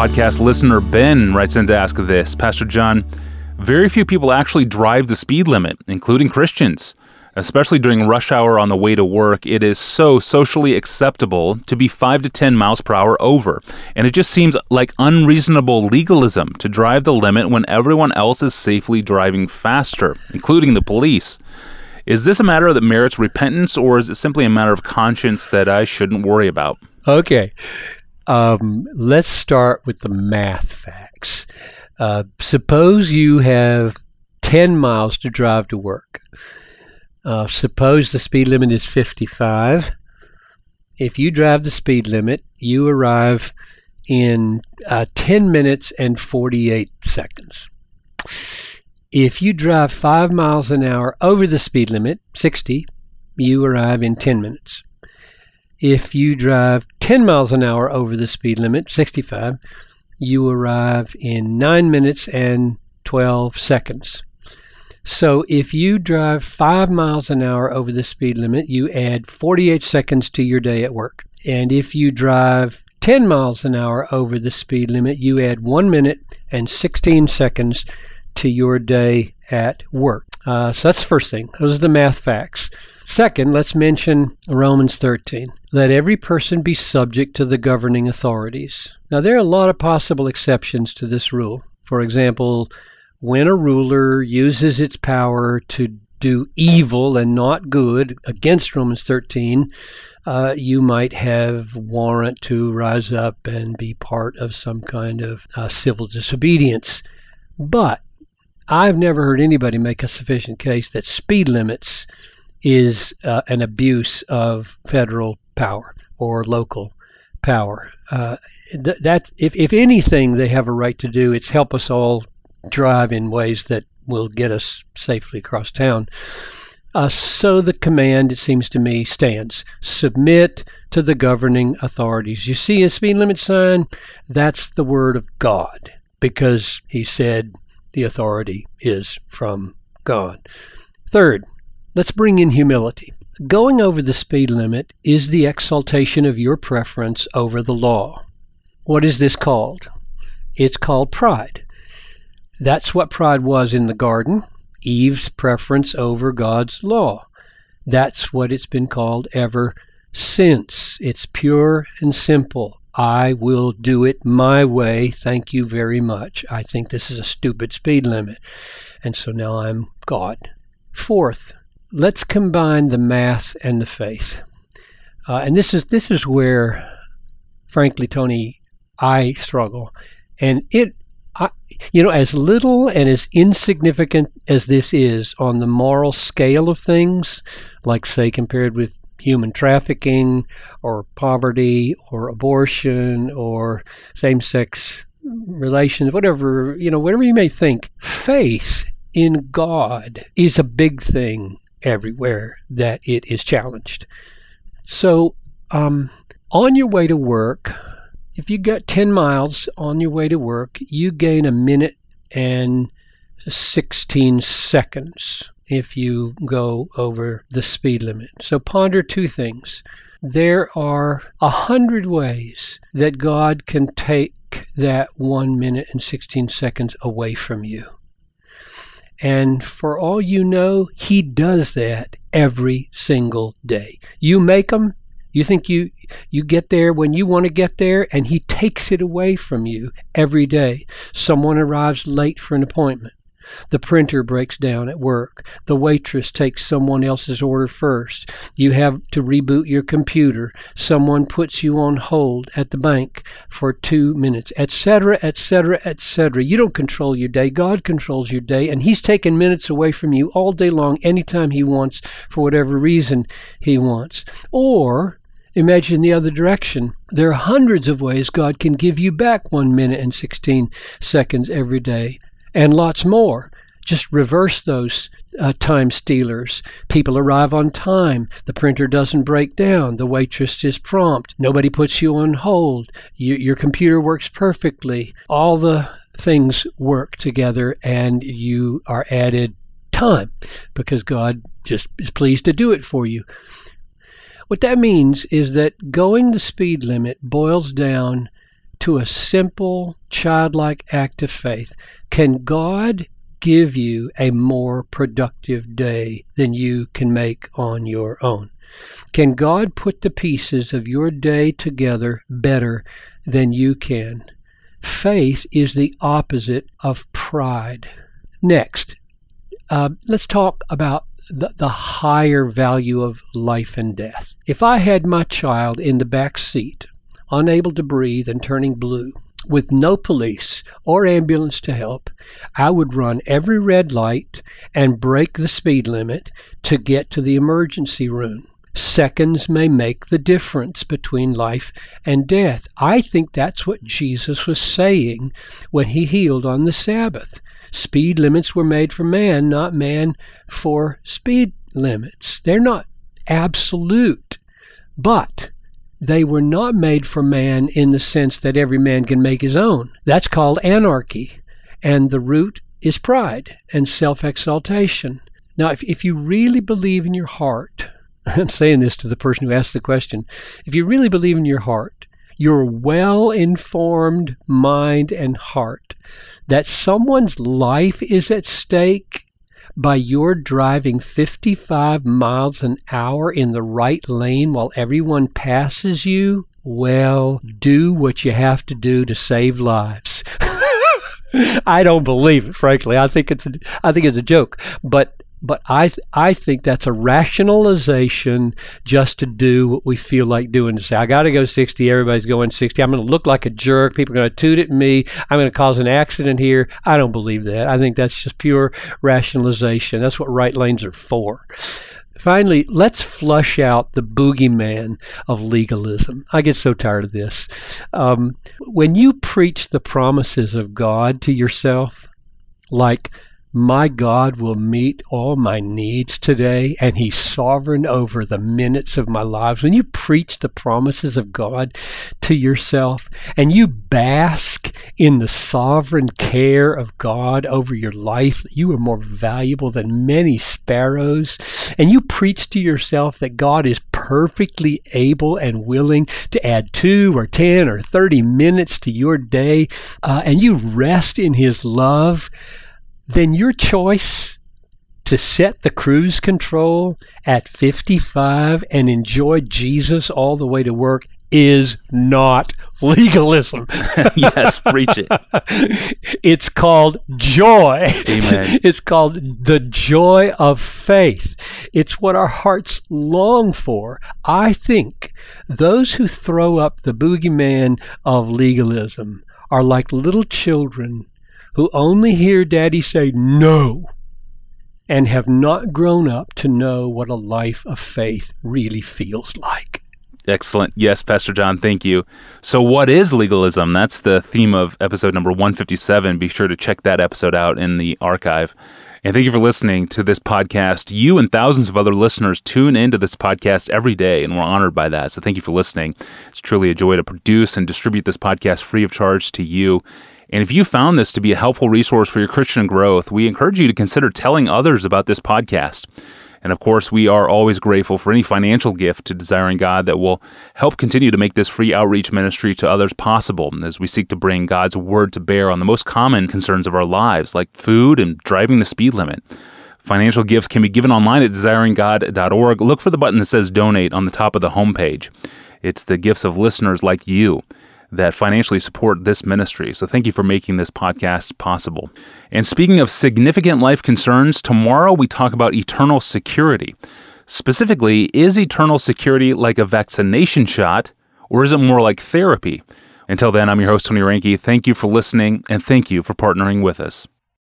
Podcast listener Ben writes in to ask this Pastor John, very few people actually drive the speed limit, including Christians. Especially during rush hour on the way to work, it is so socially acceptable to be 5 to 10 miles per hour over. And it just seems like unreasonable legalism to drive the limit when everyone else is safely driving faster, including the police. Is this a matter that merits repentance, or is it simply a matter of conscience that I shouldn't worry about? Okay. Um, let's start with the math facts. Uh, suppose you have 10 miles to drive to work. Uh, suppose the speed limit is 55. If you drive the speed limit, you arrive in uh, 10 minutes and 48 seconds. If you drive 5 miles an hour over the speed limit, 60, you arrive in 10 minutes. If you drive 10 miles an hour over the speed limit, 65, you arrive in 9 minutes and 12 seconds. So if you drive 5 miles an hour over the speed limit, you add 48 seconds to your day at work. And if you drive 10 miles an hour over the speed limit, you add 1 minute and 16 seconds to your day at work. Uh, so that's the first thing. Those are the math facts. Second, let's mention Romans 13. Let every person be subject to the governing authorities. Now, there are a lot of possible exceptions to this rule. For example, when a ruler uses its power to do evil and not good against Romans 13, uh, you might have warrant to rise up and be part of some kind of uh, civil disobedience. But I've never heard anybody make a sufficient case that speed limits is uh, an abuse of federal power or local power. Uh, th- that if, if anything they have a right to do, it's help us all drive in ways that will get us safely across town. Uh, so the command, it seems to me, stands submit to the governing authorities. You see a speed limit sign? That's the word of God because he said the authority is from God. Third, let's bring in humility. Going over the speed limit is the exaltation of your preference over the law. What is this called? It's called pride. That's what pride was in the garden Eve's preference over God's law. That's what it's been called ever since. It's pure and simple. I will do it my way. Thank you very much. I think this is a stupid speed limit. And so now I'm God. Fourth, let's combine the math and the faith. Uh, and this is this is where, frankly, Tony, I struggle. And it I, you know, as little and as insignificant as this is on the moral scale of things, like, say, compared with human trafficking or poverty or abortion or same sex relations, whatever, you know, whatever you may think, faith in God is a big thing everywhere that it is challenged. So, um, on your way to work, if you got 10 miles on your way to work, you gain a minute and 16 seconds if you go over the speed limit. So ponder two things. There are a hundred ways that God can take that one minute and 16 seconds away from you. And for all you know, He does that every single day. You make them, you think you you get there when you want to get there and he takes it away from you every day. Someone arrives late for an appointment. The printer breaks down at work. The waitress takes someone else's order first. You have to reboot your computer. Someone puts you on hold at the bank for two minutes, etc., etc., etc. You don't control your day. God controls your day, and He's taking minutes away from you all day long, anytime He wants, for whatever reason He wants. Or Imagine the other direction. There are hundreds of ways God can give you back 1 minute and 16 seconds every day, and lots more. Just reverse those uh, time stealers. People arrive on time. The printer doesn't break down. The waitress is prompt. Nobody puts you on hold. You, your computer works perfectly. All the things work together, and you are added time because God just is pleased to do it for you. What that means is that going the speed limit boils down to a simple, childlike act of faith. Can God give you a more productive day than you can make on your own? Can God put the pieces of your day together better than you can? Faith is the opposite of pride. Next, uh, let's talk about the, the higher value of life and death. If I had my child in the back seat, unable to breathe and turning blue, with no police or ambulance to help, I would run every red light and break the speed limit to get to the emergency room. Seconds may make the difference between life and death. I think that's what Jesus was saying when he healed on the Sabbath. Speed limits were made for man, not man for speed limits. They're not absolute, but they were not made for man in the sense that every man can make his own. That's called anarchy. And the root is pride and self exaltation. Now, if, if you really believe in your heart, I'm saying this to the person who asked the question, if you really believe in your heart, your well informed mind and heart, that someone's life is at stake by your driving 55 miles an hour in the right lane while everyone passes you, well, do what you have to do to save lives. I don't believe it, frankly. I think it's a, I think it's a joke. But but I I think that's a rationalization just to do what we feel like doing. To say I got to go 60, everybody's going 60. I'm going to look like a jerk. People are going to toot at me. I'm going to cause an accident here. I don't believe that. I think that's just pure rationalization. That's what right lanes are for. Finally, let's flush out the boogeyman of legalism. I get so tired of this. Um, when you preach the promises of God to yourself, like my God will meet all my needs today, and He's sovereign over the minutes of my lives. When you preach the promises of God to yourself and you bask in the sovereign care of God over your life, you are more valuable than many sparrows, and you preach to yourself that God is perfectly able and willing to add two or ten or thirty minutes to your day, uh, and you rest in His love then your choice to set the cruise control at 55 and enjoy Jesus all the way to work is not legalism. yes, preach it. it's called joy. Amen. It's called the joy of faith. It's what our hearts long for. I think those who throw up the boogeyman of legalism are like little children who only hear daddy say no and have not grown up to know what a life of faith really feels like. Excellent. Yes, Pastor John, thank you. So, what is legalism? That's the theme of episode number 157. Be sure to check that episode out in the archive. And thank you for listening to this podcast. You and thousands of other listeners tune into this podcast every day, and we're honored by that. So, thank you for listening. It's truly a joy to produce and distribute this podcast free of charge to you. And if you found this to be a helpful resource for your Christian growth, we encourage you to consider telling others about this podcast. And of course, we are always grateful for any financial gift to Desiring God that will help continue to make this free outreach ministry to others possible as we seek to bring God's word to bear on the most common concerns of our lives, like food and driving the speed limit. Financial gifts can be given online at desiringgod.org. Look for the button that says donate on the top of the homepage. It's the gifts of listeners like you that financially support this ministry. So thank you for making this podcast possible. And speaking of significant life concerns, tomorrow we talk about eternal security. Specifically, is eternal security like a vaccination shot, or is it more like therapy? Until then, I'm your host, Tony Reinke. Thank you for listening, and thank you for partnering with us.